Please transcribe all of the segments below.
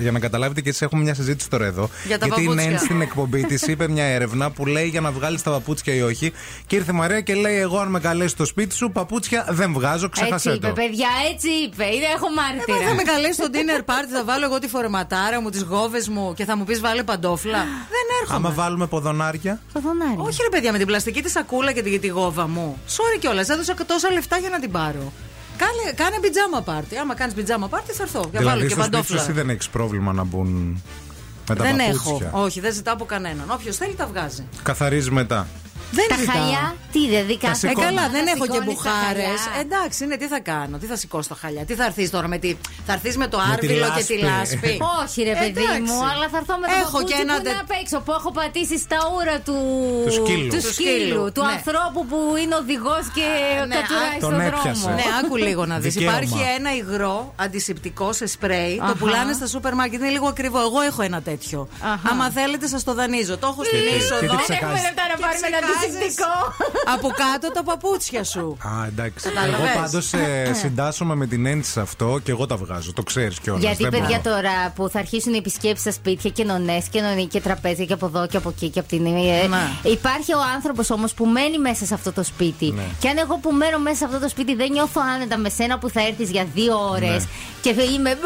Για να καταλάβετε και εσείς, έχουμε μια συζήτηση τώρα εδώ. Για τα γιατί η παπούτσια. Νέν στην εκπομπή της είπε μια έρευνα που λέει για να βγάλεις τα παπούτσια ή όχι. Και ήρθε η Μαρία και λέει: Εγώ, αν με καλέσει στο σπίτι σου, παπούτσια δεν βγάζω, Έτσι ξέχασέ είπε, το. παιδιά, έτσι είπε. Είναι- Έχω Ε, μα θα μάρτυρα. με καλέσει στο dinner party, θα βάλω εγώ τη φορεματάρα μου, τις γόβες μου και θα μου πεις βάλε παντόφλα. Δεν έρχομαι. Άμα βάλουμε ποδονάρια. Ποδονάρι. Όχι ρε παιδιά, με την πλαστική τη σακούλα και τη, τη γόβα μου. Sorry κιόλας, έδωσα τόσα λεφτά για να την πάρω. Κάνε, κάνε πιτζάμα πάρτι. Άμα κάνεις πιτζάμα πάρτι, θα έρθω. Για βάλω Δηλαδή, και στο σπίτι σου παντόφλα. εσύ δεν έχεις πρόβλημα να μπουν με τα Δεν παπούτσια; έχω. Όχι, δεν ζητάω από κανέναν. Όποιος θέλει τα βγάζει. Καθαρίζει μετά. Δεν Τα ζητάω. χαλιά, τι δεν δει Τα Ε, σηκώνεις. καλά, δεν Τα έχω και σηκώνεις τα μπουχάρες. χαλιά. Εντάξει, ναι, τι θα κάνω, τι θα σηκώσω τα χαλιά, τι θα έρθεις τώρα με τη. Θα έρθεις με το Με τη άρβιλο και τη λάσπη. λάσπη. Όχι, ρε παιδί Εντάξει. μου, αλλά θα έρθω με το Έχω παπούτσι και ένα που είναι τε- απ' έξω, που έχω πατήσει στα ούρα του, Του σκύλου. του Του σκύλου, σκύλου, του ναι. ανθρώπου που είναι οδηγός και ναι, κατουράει α, στον τον δρόμο. έπιασε. Ναι, άκου λίγο να δεις. Δικαίωμα. Υπάρχει ένα υγρό αντισηπτικό σε σπρέι. Το Αχα. πουλάνε στα σούπερ μάρκετ. Είναι λίγο ακριβό. Εγώ έχω ένα τέτοιο. Αχα. Άμα θέλετε, σας το δανείζω. Το έχω στην τι- είσοδο. τι Δεν ψεκάζεις. έχουμε λεπτά να Και πάρουμε ένα ψεκάζεις αντισηπτικό. Από κάτω τα παπούτσια σου. Α, εντάξει. Κατάλαβες. Εγώ πάντως συντάσσομαι με την ένση σε αυτό και εγώ τα βγάζω. Το ξέρεις κιόλας. Γιατί, παιδιά, τώρα που θα αρχίσουν οι επισκέψεις στα σπίτια και νονέ και νονί και τραπέζια και από εδώ και από εκεί και από την. ε, Ναι. Υπάρχει ο άνθρωπος όμως που μένει μέσα σε αυτό το σπίτι. Ναι. Και αν εγώ που μένω μέσα σε αυτό το σπίτι δεν νιώθω άνετα με σένα που θα έρθεις για δύο ώρες Ναι. και είμαι.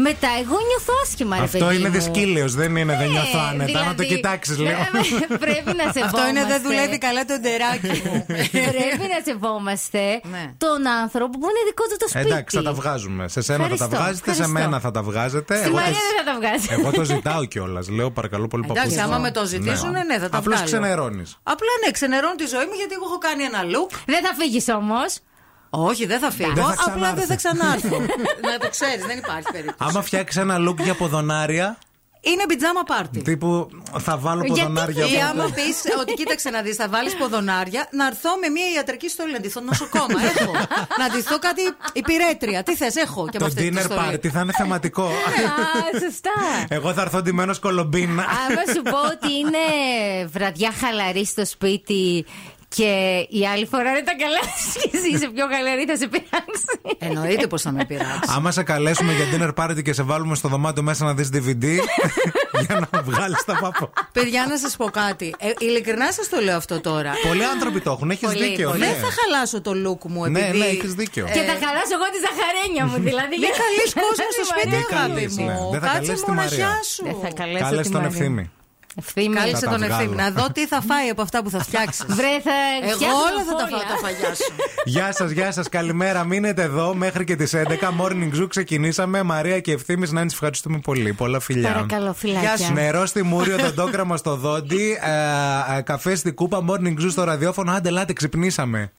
Μετά εγώ νιώθω άσχημα, ρε Αυτό παιδί είναι μου. δυσκύλαιο, δεν είναι, δεν Ναι, νιώθω άνετα. Να το δηλαδή, κοιτάξει λίγο. Πρέπει να σεβόμαστε. Αυτό είναι δεν δουλεύει καλά το ντεράκι μου. Πρέπει να σεβόμαστε Ναι. τον άνθρωπο που είναι δικό του το σπίτι. Εντάξει, θα τα βγάζουμε. Σε σένα θα τα Ευχαριστώ, βγάζετε, σε ευχαριστώ. μένα θα τα βγάζετε. Στη Εγώ το- Μαρία δεν θα τα βγάζει. Εγώ το ζητάω κιόλας. Λέω παρακαλώ πολύ Εντάξει, παππούτσια. άμα με το ζητήσουν, ναι, θα τα Απλώς βγάλω. ξενερώνεις. Απλά ναι, ξενερώνω τη ζωή μου γιατί εγώ έχω κάνει ένα look. Δεν θα φύγεις όμως. Όχι, δεν θα φύγω. Δεν θα Απλά δεν θα ξανάρθω. ξανάρθω. Να το ξέρεις, δεν υπάρχει περίπτωση. Άμα φτιάξει ένα look για ποδονάρια, Είναι πιτζάμα πάρτι. τύπου θα βάλω Γιατί ποδονάρια Ή από άμα εδώ. πει ότι κοίταξε να δεις, θα βάλεις ποδονάρια, να έρθω με μια ιατρική στολή, να ντυθώ νοσοκόμα. Έχω. να ντυθώ κάτι υπηρέτρια. Τι θες, έχω και με Το αυτή τη dinner στολή. party θα είναι θεματικό. Α, σωστά. Εγώ θα έρθω ντυμένος κολομπίνα. Άμα σου πω ότι είναι βραδιά χαλαρή στο σπίτι και η άλλη φορά είναι τα καλάς σου και εσύ είσαι πιο χαλαρή, θα σε πειράξει. Εννοείται πως θα με πειράξει. Άμα σε καλέσουμε για dinner party και σε βάλουμε στο δωμάτιο μέσα να δεις DVD για να βγάλεις τα πάπα. Παιδιά, να σας πω κάτι. Ε, ειλικρινά σας το λέω αυτό τώρα. Πολλοί άνθρωποι το έχουν, έχεις Πολύ, δίκιο. πολύ. ναι. Δεν θα χαλάσω το look μου Ναι, επειδή. ναι, έχεις δίκιο. Και θα χαλάσω εγώ τη ζαχαρένια μου, δηλαδή. Μην για- καλείς κόσμο στο σπίτι, Μην αγάπη καλείς, μου. ναι. Δεν θα Κάτσε καλέσεις τη Μαρία. μοναχιά σου. Δεν θα καλέσω Κάλεσε τη τον Μαρία. ευθύμη. Ευθύμη. Κάλεσε Θα τα τον ευθύνη. βγάλω. Να δω τι θα φάει από αυτά που θα φτιάξεις. Βρε, θα Εγώ φτιάξω όλα θα τα φόλα. φάω τα φαγιά σου. Γεια σας, γεια σας, καλημέρα. Μείνετε εδώ μέχρι και τις 11. Morning Zoo ξεκινήσαμε. Μαρία και ευθύνη να ευχαριστούμε πολύ. Πολλά φιλιά. Παρακαλώ, φιλάκια. Γεια σου. Νερό στη μούρη, οδοντόκραμα στο δόντι, ε, ε, καφέ στη κούπα, morning zoo στο ραδιόφωνο. Άντε, λάτε, ξυπνήσαμε.